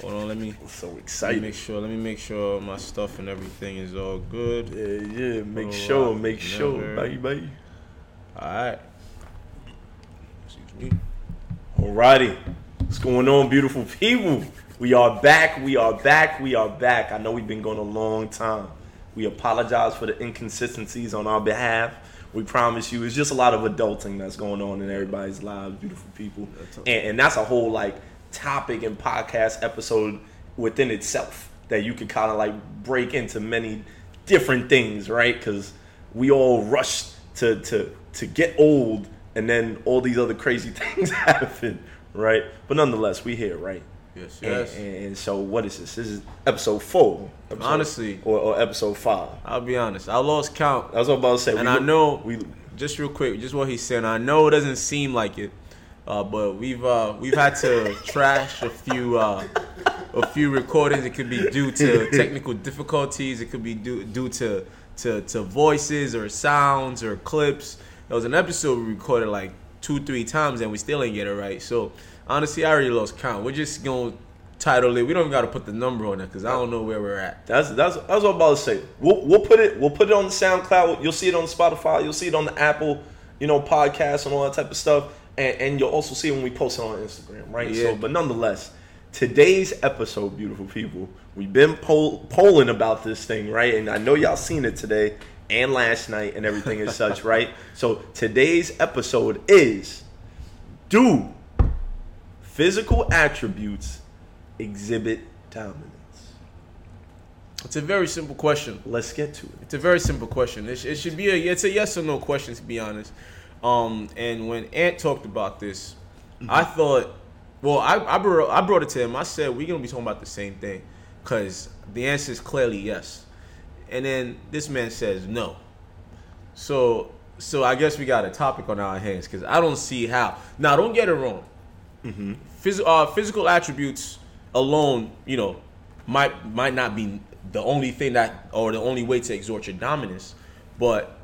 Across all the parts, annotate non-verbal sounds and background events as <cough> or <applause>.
Hold on, let me. I'm so excited. make sure. Let me make sure my stuff and everything is all good. Yeah, yeah. Make Hold sure, on. make sure, Never- baby, baby. All right. Excuse me. Alrighty. What's going on, beautiful people? We are back. We are back. We are back. I know we've been going a long time. We apologize for the inconsistencies on our behalf. We promise you, it's just a lot of adulting that's going on in everybody's lives, beautiful people. And, and that's a whole like topic and podcast episode within itself that you could kind of like break into many different things, right? Because we all rush to to to get old, and then all these other crazy <laughs> things happen, right? But nonetheless, we here, right? Yes, yes. And, and so, what is this? This is episode four. episode- Honestly. or, or episode five. I'll be honest. I lost count. That's what I'm about to say. And We I know, we just real quick, just what he's saying. I know it doesn't seem like it, uh, but we've uh, we've had to trash a few uh, a few recordings. It could be due to technical difficulties. It could be due due to to to voices or sounds or clips. There was an episode we recorded like two three times and we still ain't get it right. So honestly, I already lost count. We're just gonna title it. We don't even got to put the number on it because I don't know where we're at. That's that's that's what I'm about to say. We'll we'll put it we'll put it on the SoundCloud. You'll see it on Spotify. You'll see it on the Apple, you know, podcast and all that type of stuff. And and you'll also see when we post it on Instagram, right? Yeah. So, but nonetheless, today's episode, beautiful people, we've been poll, polling about this thing, right? And I know y'all seen it today and last night and everything and such, <laughs> right? So today's episode is do physical attributes exhibit dominance? It's a very simple question. Let's get to it. It's a very simple question. It, sh- it should be a it's a yes or no question to be honest. Um, and when Ant talked about this, I thought, well, I I brought, I brought it to him. I said we're gonna be talking about the same thing, cause the answer is clearly yes. And then this man says no. So so I guess we got a topic on our hands, cause I don't see how. Now don't get it wrong. Phys- uh, physical attributes alone, you know, might might not be the only thing that or the only way to exhort your dominance, but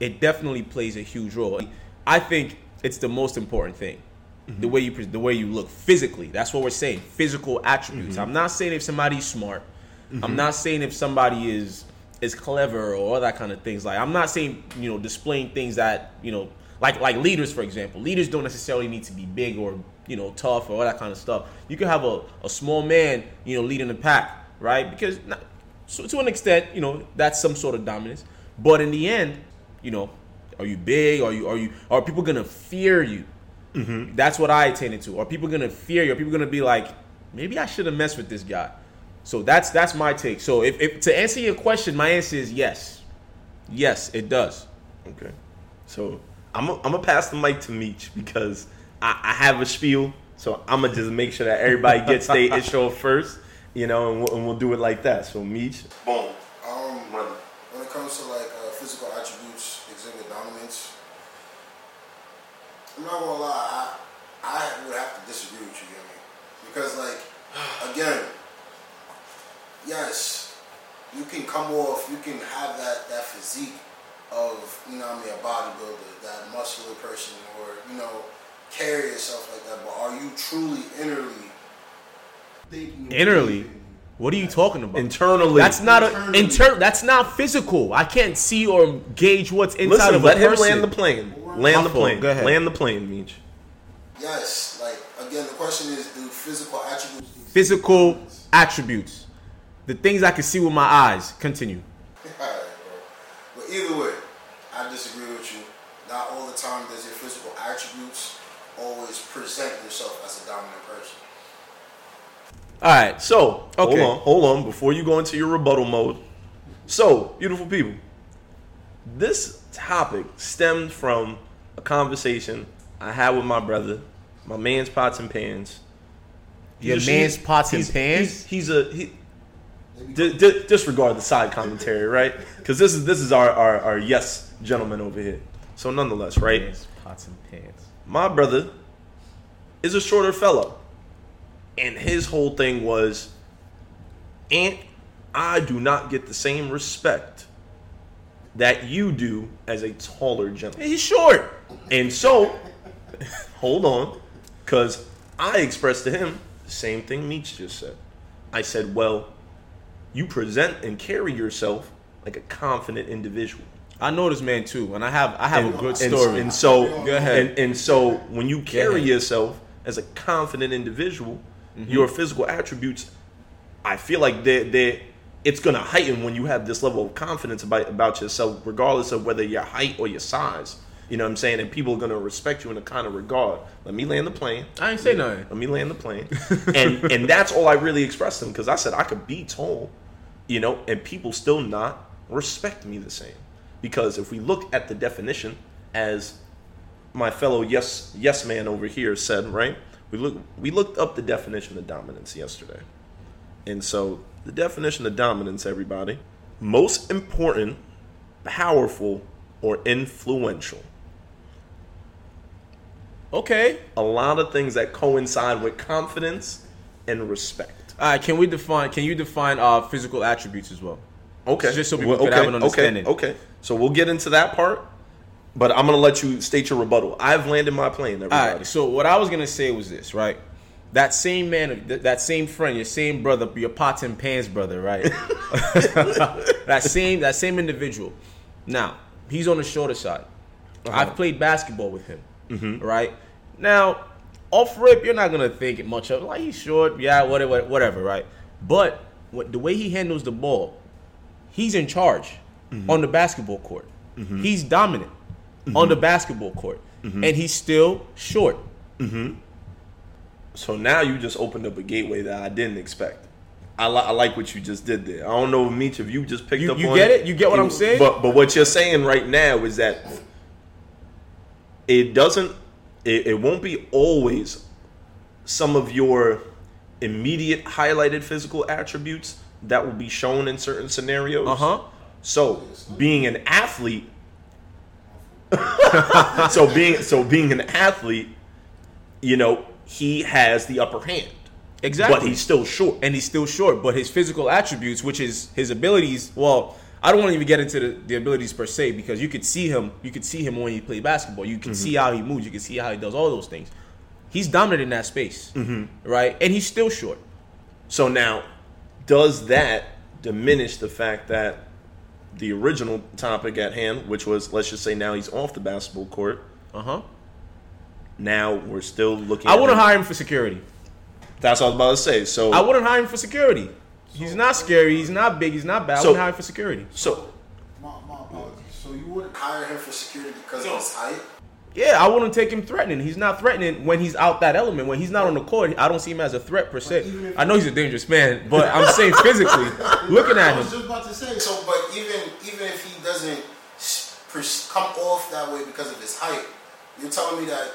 it definitely plays a huge role. I think it's the most important thing. The mm-hmm. way you the way you look physically. That's what we're saying. Physical attributes. Mm-hmm. I'm not saying if somebody's smart. I'm mm-hmm. not saying if somebody is is clever or all that kind of things. Like I'm not saying you know displaying things that you know like like leaders for example. Leaders don't necessarily need to be big or you know tough or all that kind of stuff. You can have a, a small man you know leading the pack, right? Because not, so to an extent you know that's some sort of dominance. But in the end, you know, are you big? Are you are you are people gonna fear you? Mm-hmm. That's what I attended to. Are people gonna fear you? Are people gonna be like, maybe I should have messed with this guy? So that's that's my take. So if, if to answer your question, my answer is yes, yes, it does. Okay. So I'm i I'm gonna pass the mic to Meech because I, I have a spiel. So I'm gonna just make sure that everybody gets their <laughs> intro first, you know, and we'll, and we'll do it like that. So Meech, boom, Um, run. when it comes to like uh, physical attributes, exhibit dominance, I'm not gonna lie, I, I would have to disagree with you, you know I mean? Because like, <sighs> again, yes, you can come off, you can have that, that physique of, you know I mean, a bodybuilder, that muscular person, or, you know, carry yourself like that, but are you truly innerly thinking Innerly, what are you talking about? Internally, That's not a Internally. inter. That's not physical. I can't see or gauge what's inside listen. of a Let him person. land the plane. My Land the plane. Go ahead. Land the plane, Meech. Yes, like again, the question is, do physical attributes Physical attributes, the things I can see with my eyes. Continue. <laughs> Alright, bro. But either way, I disagree with you. Not all the time does your physical attributes always present yourself as a dominant person. All right. So hold on, hold on. Before you go into your rebuttal mode. So beautiful people, this topic stemmed from a conversation I had with my brother, my man's pots and pans. Your man's pots and pans? He's, he's a he. di- di- disregard the side commentary, right? Because this is this is our, our our yes gentleman over here. So nonetheless, right? Man's pots and pans. my brother is a shorter fellow. And his whole thing was, Ant, I do not get the same respect that you do as a taller gentleman. He's short. And so, <laughs> hold on, because I expressed to him the Same thing Meech just said. I said, well, you present and carry yourself like a confident individual. I know this man too, and I have I have and, a good story. And, so, Go ahead. And, and so, when you carry yourself as a confident individual, Mm-hmm. your physical attributes, I feel like they they it's gonna heighten when you have this level of confidence about about yourself, regardless of whether your height or your size. You know what I'm saying? And people are gonna respect you in a kind of regard. Let me land the plane. I ain't say nothing. Let me land the plane. <laughs> and and that's all I really expressed to him because I said I could be tall, you know, and people still not respect me the same. Because if we look at the definition, as my fellow yes yes man over here said, right? We look we looked up the definition of dominance yesterday. And so the definition of dominance, everybody, most important, powerful, or influential. Okay. A lot of things that coincide with confidence and respect. All right. Can we define? Can you define uh, physical attributes as well? Okay. Just so people Well, can okay, have an understanding. Okay. Okay. So we'll get into that part, but I'm gonna let you state your rebuttal. I've landed my plane, everybody. right. So what I was gonna say was this, right? That same man, that same friend, your same brother, your pots and pans brother, right? <laughs> that same that same individual. Now he's on the shorter side. Uh-huh. I've played basketball with him, mm-hmm. right? Now off rip, you're not gonna think much of like he's short, yeah, whatever, whatever, right? But what, the way he handles the ball, he's in charge mm-hmm. on the basketball court. Mm-hmm. He's dominant on the basketball court, and he's still short. So now you just opened up a gateway that I didn't expect. I, li- I like what you just did there. I don't know, if Meech, if you just picked You- up you on get it? You get what I'm saying? But but what you're saying right now is that it doesn't. It, it won't be always some of your immediate highlighted physical attributes that will be shown in certain scenarios. Uh huh. So being an athlete, <laughs> so being so being an athlete, you know, he has the upper hand, Exactly. but he's still short. and he's still short. But his physical attributes, which is his abilities, well, I don't want to even get into the, the abilities per se because you could see him. You could see him when he played basketball. You can see how he moves. You can see how he does all those things. He's dominant in that space, right? And he's still short. So now, does that diminish the fact that the original topic at hand, which was let's just say now he's off the basketball court, Uh huh. Now we're still looking. I at wouldn't him- hire him for security. That's what I was about to say. So I wouldn't hire him for security. He's not scary. He's not big. He's not bad. I So- wouldn't hire him for security. so My, my apologies. So you wouldn't hire him for security because of his height? Yeah, I wouldn't take him threatening. He's not threatening when he's out that element. When he's not on the court, I don't see him as a threat per se. I know he's a dangerous man, but I'm <laughs> saying physically, looking at him. I was just about to say. So, but even even if he doesn't come off that way because of his height, you're telling me that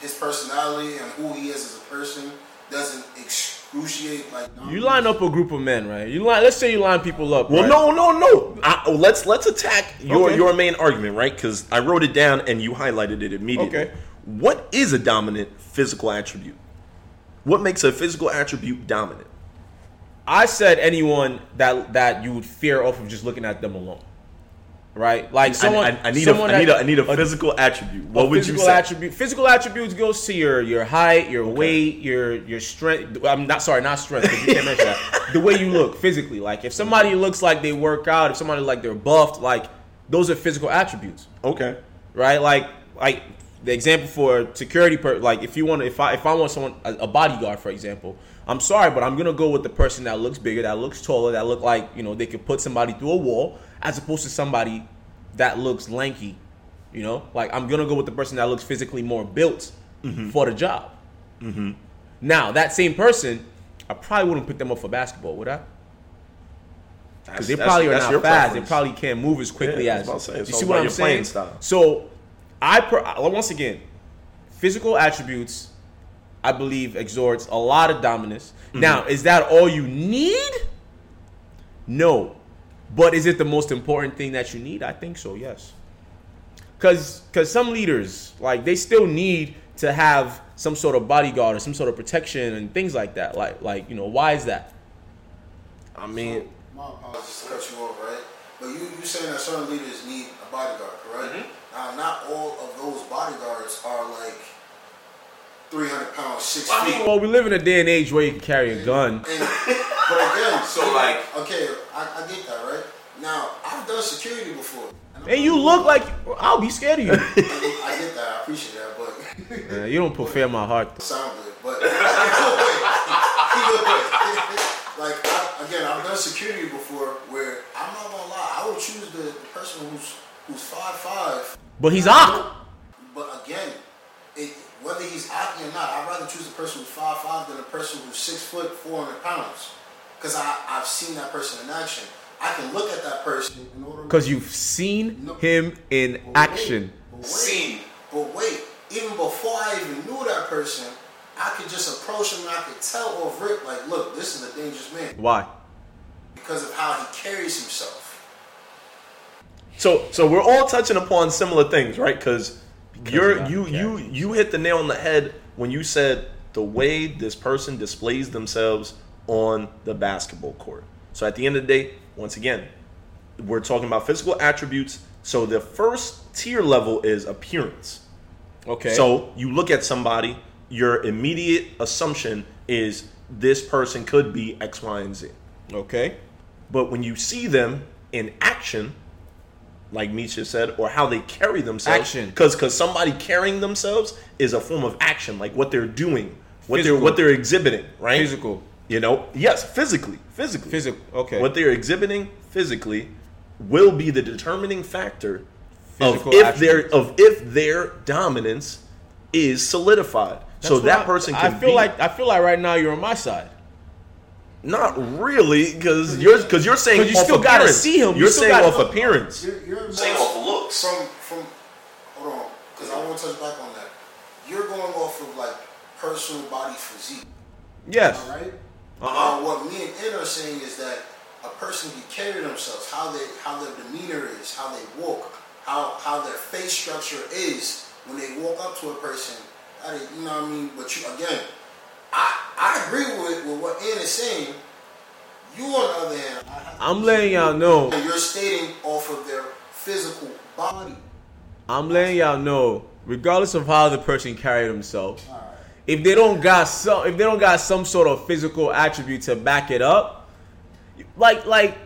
his personality and who he is as a person doesn't excruciate like. You line up a group of men, right? You line. Let's say you line people up. Well, right? no, no, no. I, let's let's attack your Okay. your main argument, right? Because I wrote it down and you highlighted it immediately. Okay. What is a dominant physical attribute? What makes a physical attribute dominant? I said anyone that that you would fear off of just looking at them alone, right? Like someone. I, I, I need a, someone I need a, that- I need a physical attribute. What a would you physical say? attribute physical attributes goes to your your height your weight your your strength i'm not sorry not strength. you can't measure that <laughs> the way you look physically like if somebody looks like they work out if somebody like they're buffed like those are physical attributes Okay. right like like the example for security per like if you want if i if i want someone a, a bodyguard for example i'm sorry but i'm gonna go with the person that looks bigger that looks taller that look like you know they could put somebody through a wall as opposed to somebody that looks lanky you know like i'm gonna go with the person that looks physically more built for the job now that same person i probably wouldn't pick them up for basketball would i because they probably are not fast. They probably can't move as quickly Yeah, as. to you see what I'm saying? So, I per, once again, physical attributes, I believe, exhorts a lot of dominance. Mm-hmm. Now, is that all you need? No, but is it the most important thing that you need? I think so. Yes. Because because some leaders like they still need to have some sort of bodyguard or some sort of protection and things like that. Like like you know why is that? I mean, My apologies to cut you off, right? But you you saying that certain leaders need a bodyguard, correct? Mm-hmm. Now, not all of those bodyguards are like 300 pounds, six I feet. mean, Well, we live in a day and age where you can carry a gun. And, but again, <laughs> So, like- okay, I, I get that, right? Done security before. And And you look like I'll be scared of you. I <laughs> get, I get that. I appreciate that, but <laughs> Uh, you don't put fear in my heart. Though. <laughs> sound good. But either way, either like I, again, I've done security before where I'm not gonna lie, I would choose the, the person who's who's five five. But he's Ak. But again, it, whether he's Aki or not, I'd rather choose the person who's five five than a person who's six foot, four hundred pounds. Because I I've seen that person in action. I can look at that person in order. Because you've seen him in But wait, action. but wait, Seen. But wait, even before I even knew that person, I could just approach him and I could tell off rip, like, look, this is a dangerous man Why? because of how he carries himself. So so we're all touching upon similar things, right? Because you're you you you hit the nail on the head when you said the way this person displays themselves on the basketball court. So at the end of the day, once again, we're talking about physical attributes. So the first tier level is appearance. Okay. So you look at somebody, your immediate assumption is this person could be X, Y, and Z. okay. But when you see them in action, like Meech said, or how they carry themselves, Action. because because somebody carrying themselves is a form of action, like what they're doing, what Physical. they're what they're exhibiting, right? Physical. You know, yes, physically, physically, Physical. Okay. What they're exhibiting physically will be the determining factor Physical of if their of if their dominance is solidified. so that I- person can I feel be, like I feel like right now you're on my side. not really because you're because you're saying 'Cause you off still gotta see him. You You're still saying gotta- off appearance. You're, you're Saying more- off looks. From from hold on, because I want to touch back on that. You're going off of like personal body physique. Yes. All right. Uh-huh. Uh, what me and Ed are saying is that a person can carry themselves, how they, how their demeanor is, how they walk, how how their face structure is when they walk up to a person. They, you know what I mean? But you again, I I agree with, with what Ed is saying. You on the other hand, I I'm letting y'all know. you're stating off of their physical body. I'm letting y'all know. Regardless of how the person carried himself, if they don't got some, if they don't got some sort of physical attribute to back it up, like like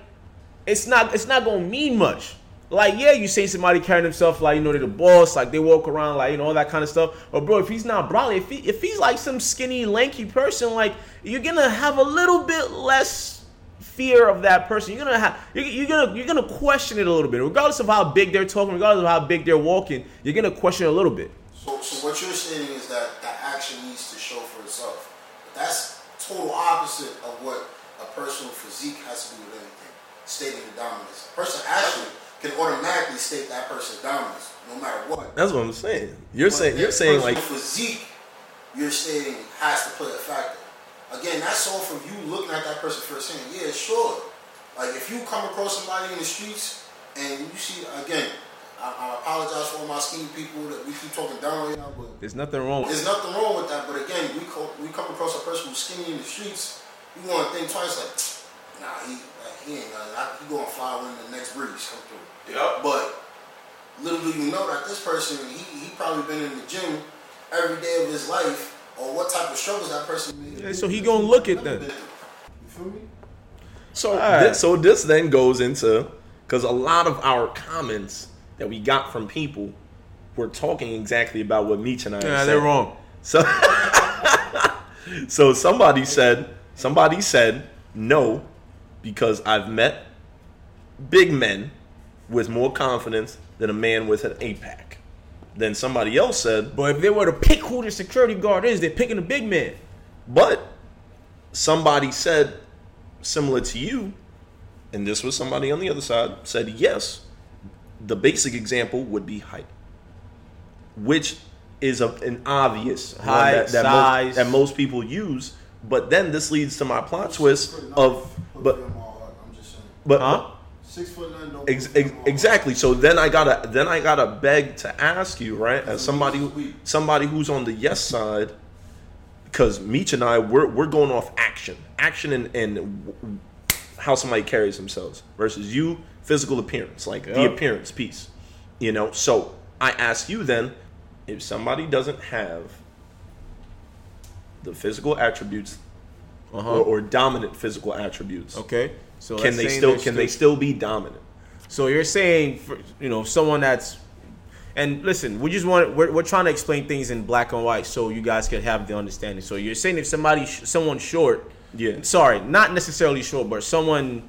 it's not it's not gonna mean much. Like yeah, you say somebody carrying himself like you know they're the boss, like they walk around like you know all that kind of stuff. But bro, if he's not brolic, if he, if he's like some skinny lanky person, like you're gonna have a little bit less fear of that person. You're gonna have you're, you're gonna you're gonna question it a little bit, regardless of how big they're talking, regardless of how big they're walking. You're gonna question it a little bit. So, so what you're saying is that that action needs to show for itself. But that's total opposite of what a personal physique has to do with anything. Stating the dominance. A person actually can automatically state that person's dominance, no matter what. That's what I'm saying. You're But saying you're saying like physique, you're stating has to play a factor. Again, that's all from you looking at that person first saying, yeah, sure. Like if you come across somebody in the streets and you see again, I, I apologize for all my skinny people that we keep talking down right now, but There's nothing wrong. there's nothing wrong with that, but again, we co- we come across a person who's skinny in the streets, you want to think twice, like, nah, he like, he ain't nothing. I, he gonna fly when the next breeze come through. Yep. But little do you know that this person, he he probably been in the gym every day of his life, or what type of struggles that person made. Yeah, so he gonna look at them. You feel me? So, Alright. this, so this then goes into because a lot of our comments that we got from people were talking exactly about what Meech and I. Yeah, said. they're wrong. So, <laughs> so somebody said, somebody said no, because I've met big men with more confidence than a man with an eight pack. Then somebody else said, But if they were to pick who the security guard is, they're picking the big man. but somebody said similar to you, and this was somebody on the other side said yes. The basic example would be height, which is a, an obvious one Height, that, that, size. Most, that most people use. But then this leads to my plot twist of but I'm just saying, but Huh? six foot nine. Don't Ex- ex- exactly. So then I gotta then I gotta beg to ask you, right, as somebody who, somebody who's on the yes side, because Meech and I we're we're going off action, action and and w- how somebody carries themselves versus you physical appearance, like the appearance piece, you know. So I ask you then, if somebody doesn't have the physical attributes Uh-huh. or, or dominant physical attributes. okay. So Can they still can they still be dominant? So you're saying, for, you know, someone that's, and listen, we just want we're, we're trying to explain things in black and white so you guys can have the understanding. So you're saying if somebody, sh- someone short, Yeah. sorry, not necessarily short, but someone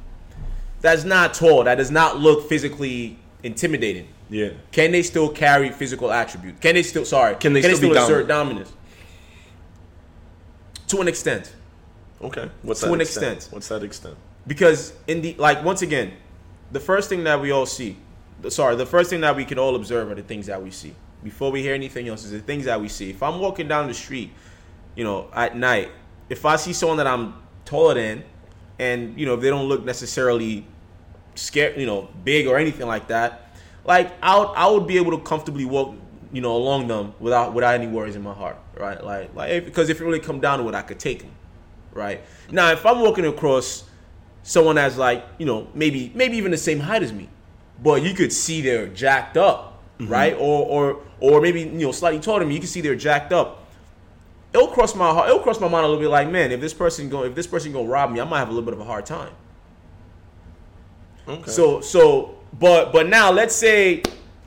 that's not tall, that does not look physically intimidating, Yeah. can they still carry physical attribute? Can they still, sorry, Can they still be assert dominance? To an extent. Okay. What's To that an extent? extent. What's that extent? because in the like once again the first thing that we all see sorry the first thing that we can all observe are the things that we see before we hear anything else is the things that we see if i'm walking down the street you know at night if i see someone that i'm taller than and you know if they don't look necessarily scared you know big or anything like that like i would, I would be able to comfortably walk you know along them without without any worries in my heart right? Like like if, because if it really come down to it i could take them right? Now if i'm walking across someone that's like you know maybe maybe even the same height as me but you could see they're jacked up mm-hmm. right? Or or or maybe you know slightly taller than me you can see they're jacked up. It'll cross my heart it'll cross my mind a little bit like man if this person go if this person gonna rob me i might have a little bit of a hard time Okay. so so but but now let's say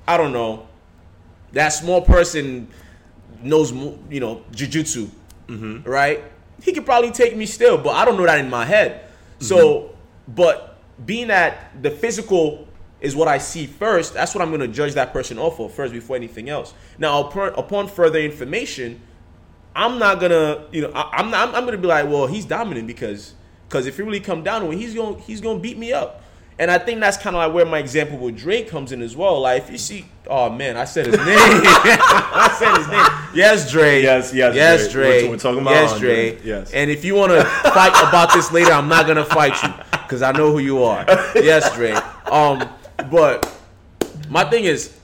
I don't know that small person knows you know jujitsu, mm-hmm. right? He could probably take me still, but I don't know that in my head. So, mm-hmm. but being that the physical is what I see first, that's what I'm going to judge that person off of first before anything else. Now, upon, upon further information, I'm not gonna, you know, I, I'm not. I'm, I'm gonna be like, well, he's dominant because, because if it really come down to it, he's gonna, he's gonna beat me up. And I think that's kind of like where my example with Drake comes in as well. Like, if you see, oh man, I said his <laughs> name. I said his name. Yes, Dre. Yes, yes, yes, Dre. We're- we're talking about yes. Dre. Yes. And if you want to fight about this later, I'm not gonna fight you because I know who you are. Yes, Dre. Um, but my thing is,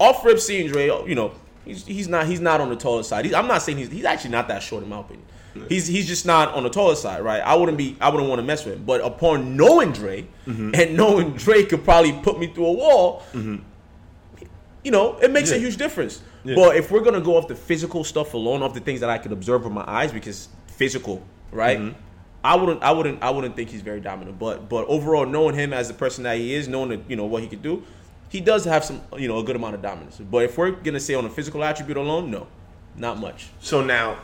off rip seeing Dre, you know, he's, he's not he's not on the taller side. He's, I'm not saying he's he's actually not that short in my opinion. He's he's just not on the taller side, right? I wouldn't be I wouldn't want to mess with him. But upon knowing Dre and knowing Dre could probably put me through a wall, you know, it makes a huge difference. Yeah. But if we're gonna go off the physical stuff alone, off the things that I could observe with my eyes, because physical, right? Mm-hmm. I wouldn't, I wouldn't, I wouldn't think he's very dominant. But, but overall, knowing him as the person that he is, knowing that you know what he could do, he does have some, you know, a good amount of dominance. But if we're gonna say on a physical attribute alone, no, not much. So now,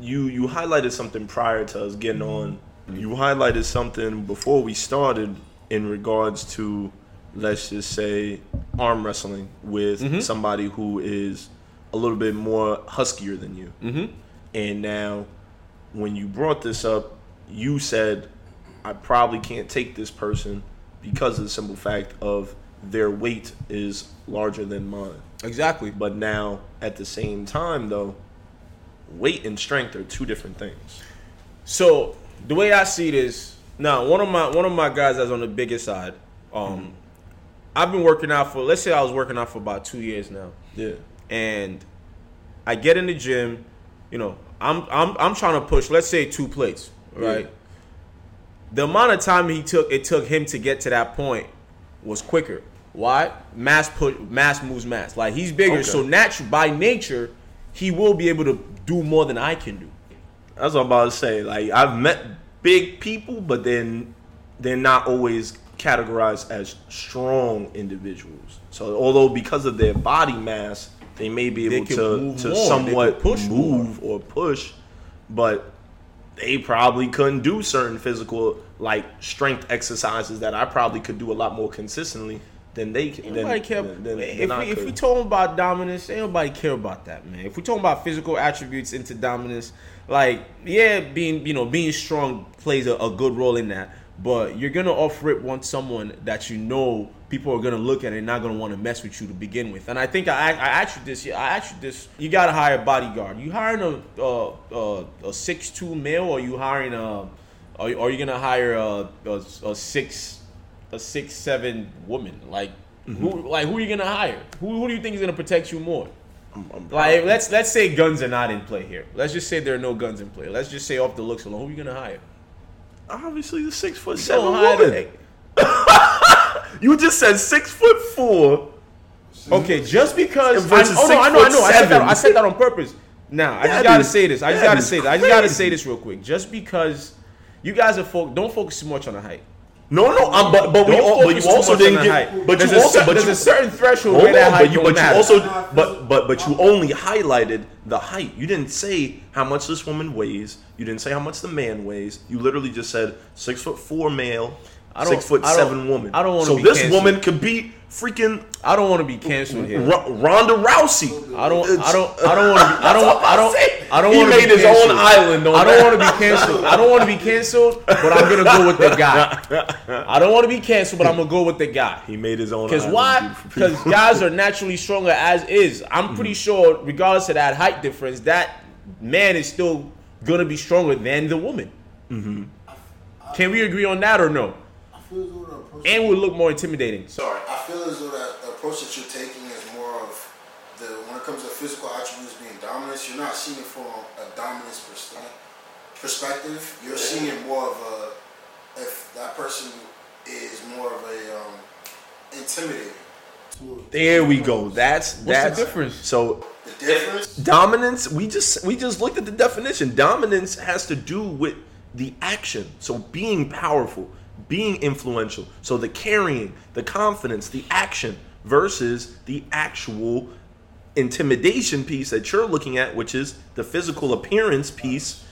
you you highlighted something prior to us getting on. You highlighted something before we started in regards to, let's just say, arm wrestling with somebody who is a little bit more huskier than you. Mm-hmm. And now, when you brought this up, you said, I probably can't take this person because of the simple fact of their weight is larger than mine. Exactly. But now, at the same time, though, weight and strength are two different things. So the way I see it is now one of my one of my guys that's on the bigger side. Um, I've been working out for let's say I was working out for about two years now. Yeah. and I get in the gym, you know, I'm I'm I'm trying to push, let's say two plates, right? Yeah. The amount of time he took it took him to get to that point was quicker. Why? Mass put mass moves mass. Like he's bigger, Okay. so natural by nature, he will be able to do more than I can do. That's what I'm about to say. Like I've met big people, but then they're not always categorized as strong individuals. So although because of their body mass, they may be able to to more, somewhat push more. move or push, but they probably couldn't do certain physical like strength exercises that I probably could do a lot more consistently than they can. than- Nobody care. than- than- if we if we talking about dominance, ain't nobody care about that, man. If we talking about physical attributes into dominance, like yeah, being you know being strong plays a, a good role in that. But you're gonna off rip want someone that you know people are gonna look at it and not gonna want to mess with you to begin with. And I think I I asked you this. I asked you this. You gotta hire a bodyguard. You hiring a uh, uh, a six two male, or you hiring a? Are you, are you gonna hire a, a, a six a six seven woman? Like mm-hmm. who like who are you gonna hire? Who, who do you think is gonna protect you more? I'm- I'm Like let's let's say guns are not in play here. Let's just say there are no guns in play. Let's just say off the looks alone, who are you gonna hire? obviously the six foot seven woman. <laughs> You just said six foot four. Okay, just because I, oh no, I know, I know. I said, that. I said that on purpose. Now, I just gotta say this. I just gotta say this. I just gotta say this real quick. Just because you guys are don't focus too much on the height. No, no, um, but but we all, but you also didn't get. But there's you also, cer- but there's you, a certain threshold hold where that height but you, but you also, but but but you only highlighted the height. You didn't say how much this woman weighs. You didn't say how much the man weighs. You literally just said six foot four male, I don't- six foot I don't- seven woman. I don't wanna So be this canceled. woman could be freaking I don't want to be canceled here. R- Ronda Rousey. I don't. I don't. I don't want to be. I <laughs> don't. I don't. I don't want to He made his canceled. own island on I don't want to be canceled. I don't want to be canceled, but I'm gonna go with the guy. <laughs> I don't want to be canceled, but I'm gonna go with the guy. He made his own. Because why? <laughs> Because guys are naturally stronger as is. I'm pretty Mm-hmm. sure, regardless of that height difference, that man is still gonna be stronger than the woman. Mm-hmm. Can we agree on that or no? I feel as though the approach, And would look more intimidating. sorry, I feel as though that the approach that you're taking is more of the when it comes to physical attributes being dominance. You're not seeing it from a dominance perspe- perspective. You're seeing it more of a if that person is more of a um, intimidating. there we go. That's What's that's the difference? So The difference. dominance we just we just looked at the definition dominance has to do with the action so being powerful being influential so the carrying the confidence the action versus the actual intimidation piece that you're looking at which is the physical appearance piece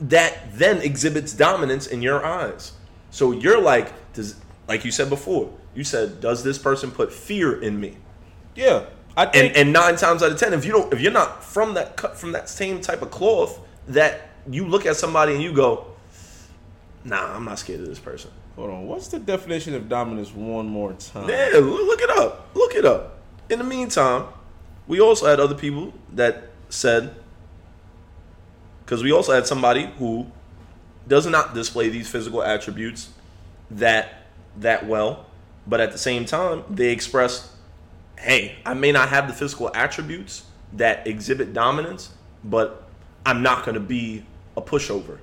that then exhibits dominance in your eyes so you're like does like you said before you said does this person put fear in me Yeah, I think. and and nine times out of ten, if you don't, if you're not from that cut from that same type of cloth, that you look at somebody and you go, Nah, I'm not scared of this person. Hold on. What's the definition of dominance? One more time. Yeah, look, it up. Look it up. In the meantime, we also had other people that said, because we also had somebody who does not display these physical attributes that that well, but at the same time, they express, "Hey, I may not have the physical attributes that exhibit dominance, but I'm not going to be a pushover."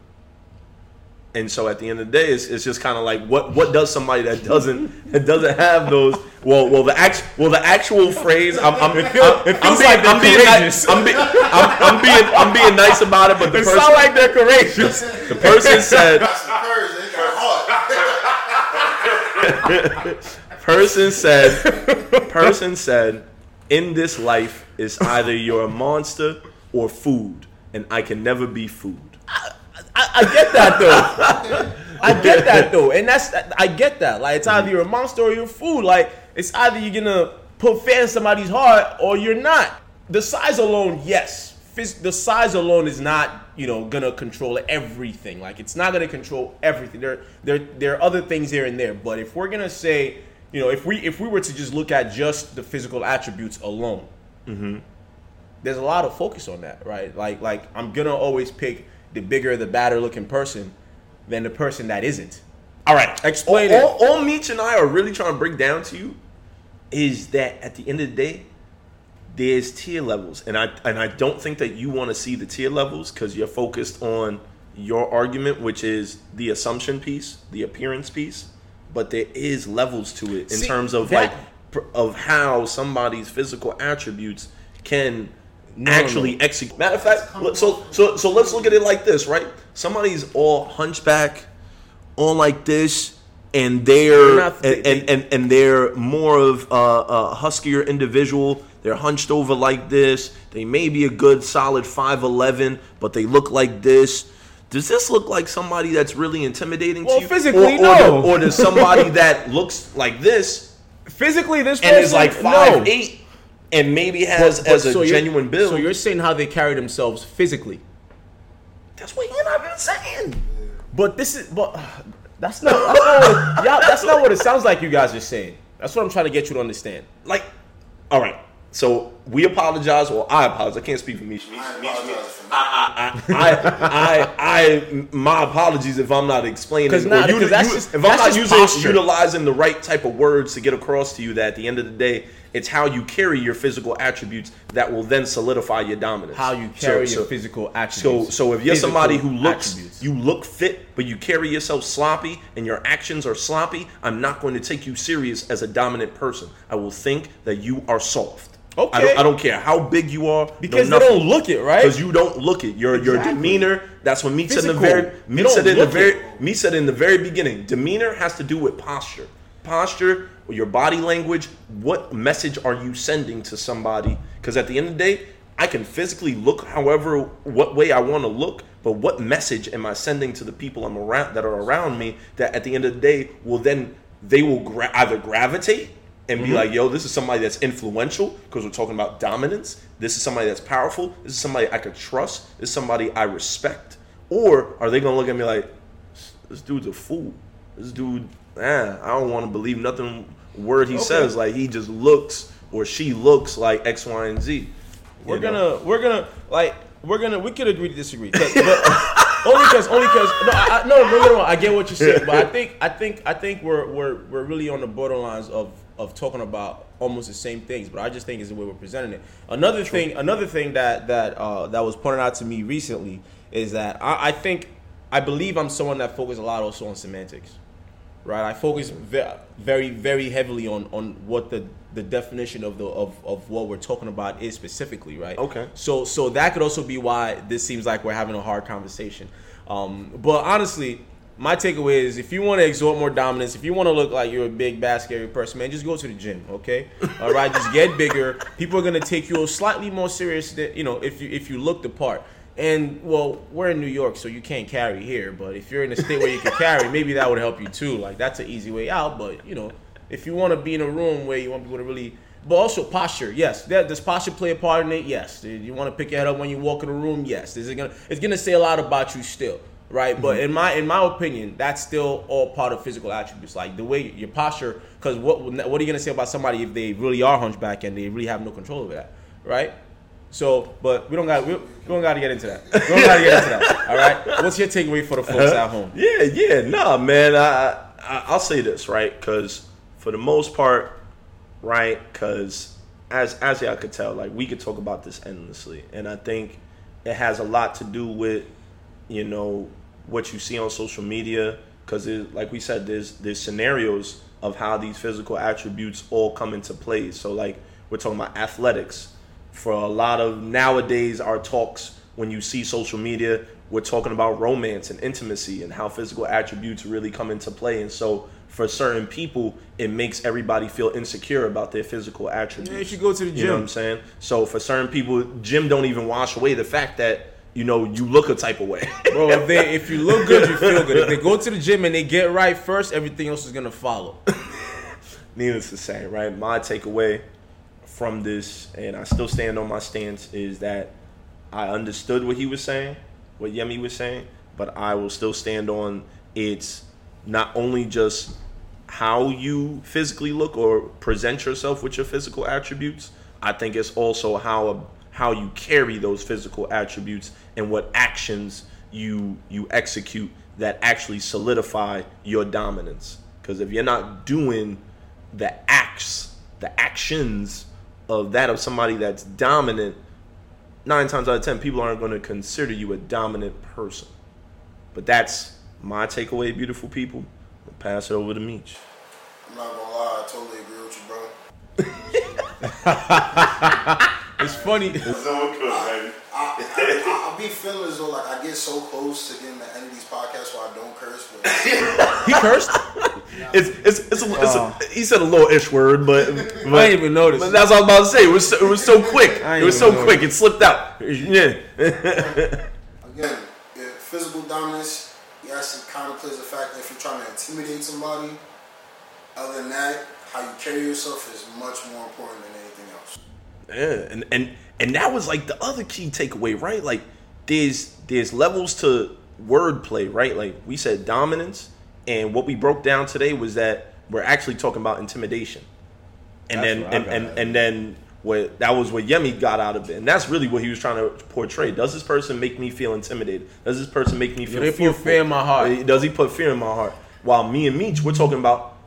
And so at the end of the day, it's, it's just kind of like what what does somebody that doesn't that doesn't have those well well the act well the actual phrase I'm I'm, <laughs> I'm, it I'm feels being, I'm being nice I'm, be, I'm, I'm being I'm being nice about it but the They person sound like they're courageous. the person said Got some courage. They got heart. <laughs> person said person said in this life is either you're a monster or food and I can never be food. I, I get that though. <laughs> I get that though, and that's I get that. Like it's either mm-hmm. you're a monster or you're a fool. Like it's either you're gonna put fear in somebody's heart or you're not. The size alone, yes. The size alone is not you know gonna control everything. Like it's not gonna control everything. There there there are other things here and there. But if we're gonna say you know if we if we were to just look at just the physical attributes alone, mm-hmm. there's a lot of focus on that, right? Like like I'm gonna always pick the bigger, the badder looking person than the person that isn't. All right, Explain all, it. All, all Meech and I are really trying to break down to you is that at the end of the day, there's tier levels, and I and I don't think that you want to see the tier levels because you're focused on your argument, which is the assumption piece, the appearance piece. But there is levels to it in See, terms of that- like of how somebody's physical attributes can No, no, actually no. execute. Matter of fact, so so so let's look at it like this, right? Somebody's all hunchback, on like this, and they're and, and, and and they're more of a, a huskier individual. They're hunched over like this. They may be a good solid five eleven, but they look like this. Does this look like somebody that's really intimidating Well, to you? physically, or, or, no. or does somebody that looks like this Physically, this and person is like no. five eight and maybe has But- but as a so you're- genuine build? So you're saying how they carry themselves physically, that's what you're not even saying. but this is but <sighs> that's not that's not what, yeah, that's not what it sounds like you guys are saying. That's what I'm trying to get you to understand. like, all right. So we apologize, or I apologize. I can't speak for me. I apologize for me. I, I, I, my apologies if I'm not explaining. 'Cause or not- you- because that's you- just- if I'm not using posture. utilizing the right type of words to get across to you that at the end of the day, it's how you carry your physical attributes that will then solidify your dominance. How you carry so- your physical attributes. so so if you're Physical somebody who looks, attributes. you look fit, but you carry yourself sloppy and your actions are sloppy, I'm not going to take you serious as a dominant person. I will think that you are soft. I Okay. don't, I don't care how big you are. because no they don't look it, right? because you don't look it. Your your demeanor. That's what Meech said in the very. You said in the very. it. Meech said in the very beginning. Demeanor has to do with posture. Posture, your body language. What message are you sending to somebody? Because at the end of the day, I can physically look however what way I want to look, but what message am I sending to the people I'm around that are around me? That at the end of the day will then they will gra- either gravitate and be mm-hmm. like, yo, this is somebody that's influential because we're talking about dominance. This is somebody that's powerful. This is somebody I could trust. This is somebody I respect. Or are they gonna look at me like, this dude's a fool? This dude, eh, I don't want to believe nothing word he Okay. says. Like he just looks or she looks like X, Y, and Z. We're gonna, we're gonna, like, we're gonna, we could agree to disagree, but <laughs> only because, only because, no, I, I- no, no, no, no, I get what you're saying, but I think, I think, I think we're, we're, we're really on the borderlines of, of talking about almost the same things, but I just think it's the way we're presenting it. Another thing, another thing that that uh, that was pointed out to me recently is that I, I think, I believe I'm someone that focuses a lot also on semantics right? I focus very, very heavily on on what the the definition of the of, of what we're talking about is specifically, right? Okay. So so that could also be why this seems like we're having a hard conversation. Um, but honestly, my takeaway is if you want to exhort more dominance, if you want to look like you're a big, bad, scary person, man, just go to the gym, okay? <laughs> All right, just get bigger. People are gonna take you slightly more serious, than, you know, if you if you look the part. And well, we're in New York, so you can't carry here. But if you're in a state where you can carry, maybe that would help you too. Like that's an easy way out. But you know, if you want to be in a room where you want people to really, but also posture, yes. That, does posture play a part in it? Yes. You want to pick your head up when you walk in a room? Yes. Is it gonna? It's gonna say a lot about you still, right? But mm-hmm. in my in my opinion, that's still all part of physical attributes, like the way your posture. Because what what are you gonna say about somebody if they really are hunchback and they really have no control over that, right? So, but we don't got we, we don't got to get into that. We don't got to get into that. <laughs> All right. What's your takeaway for the folks at home? Yeah, yeah, nah, man. I, I I'll say this right because for the most part, right? Because as as y'all could tell, like we could talk about this endlessly, and I think it has a lot to do with you know what you see on social media. Because like we said, there's there's scenarios of how these physical attributes all come into play. So like we're talking about athletics. For a lot of nowadays, our talks when you see social media, we're talking about romance and intimacy and how physical attributes really come into play. And so, for certain people, it makes everybody feel insecure about their physical attributes. Yeah, you should go to the You know what gym. I'm saying? So, for certain people, gym don't even wash away the fact that you know you look a type of way. Bro, if they if you look good, you feel good. If they go to the gym and they get right first, everything else is gonna follow. <laughs> Needless to say, right? My takeaway from this, and I still stand on my stance, is that I understood what he was saying, what Yemi was saying, but I will still stand on it's not only just how you physically look or present yourself with your physical attributes. I think it's also how how you carry those physical attributes and what actions you you execute that actually solidify your dominance. Because if you're not doing the acts, the actions of that of somebody that's dominant, nine times out of ten, people aren't going to consider you a dominant person. But that's my takeaway, beautiful people. I'll pass it over to Meech. I'm not gonna lie, I totally agree with you, bro. <laughs> It's funny. I, I, I, I be feeling as though like I get so close to getting the end of these podcasts where I don't curse, but <laughs> He cursed. It's it's it's, a, it's a, oh. he said a little ish word, but, but I didn't even notice. But that's what I was about to say. It was so, it was so <laughs> quick. It was so even quick. It slipped out. Yeah. <laughs> again, if physical dominance, yes, it kind of plays a factor if you're trying to intimidate somebody. Other than that, how you carry yourself is much more important than anything else. Yeah, and and and that was like the other key takeaway, right? Like there's there's levels to wordplay, right? Like we said dominance, and what we broke down today was that we're actually talking about intimidation, and That's then and and, and then what that was what Yemi got out of it, and that's really what he was trying to portray. Does this person make me feel intimidated? Does this person make me feel fearful? fear in my heart. Eh, does he put fear in my heart? While me and Meech, we're talking about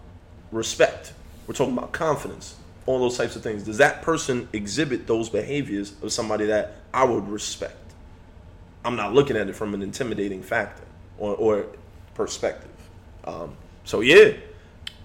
respect. We're talking about confidence, all those types of things. Does that person exhibit those behaviors of somebody that I would respect? I'm not looking at it from an intimidating factor or, or perspective. Um, so yeah,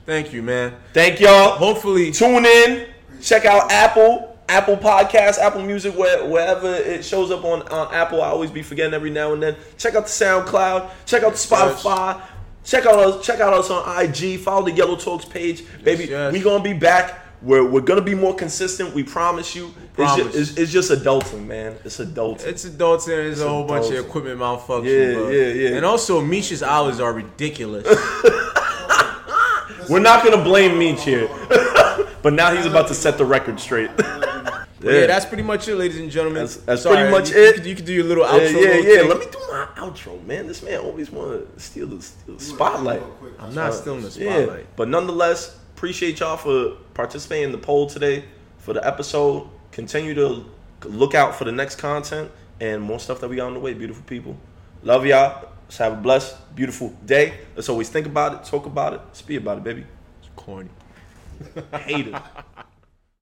Thank you, man. thank y'all. Hopefully, Tune in. Check out Apple, Apple Podcasts, Apple Music, where, wherever it shows up on, on Apple. I always be forgetting every now and then. Check out the SoundCloud. Check out the Spotify. Check out us. Check out us on IG. Follow the Yellow Talks page, baby. yes. We gonna be back. We're, we're gonna be more consistent. We promise you. It's, just, it's, it's just adulting, man. It's adulting. It's adulting. and there's a whole bunch of equipment malfunction. Yeah, bro. yeah, yeah. And also, Meech's hours are ridiculous. <laughs> We're not gonna blame Meech here, <laughs> but now he's about to set the record straight. <laughs> yeah. that's pretty much it, ladies and gentlemen. That's- that's Sorry, pretty much you, it. You can, you could do your little outro. yeah, little yeah. Let me do my outro, man. This man always want to steal the, steal the spotlight. I'm not still in the Yeah, spotlight. but nonetheless, appreciate y'all for participating in the poll today for the episode. Continue to look out for the next content and more stuff that we got on the way. Beautiful people, love y'all. Let's have a blessed, beautiful day. Let's always think about it, talk about it, speak about it, baby. It's corny. Hate it. <laughs>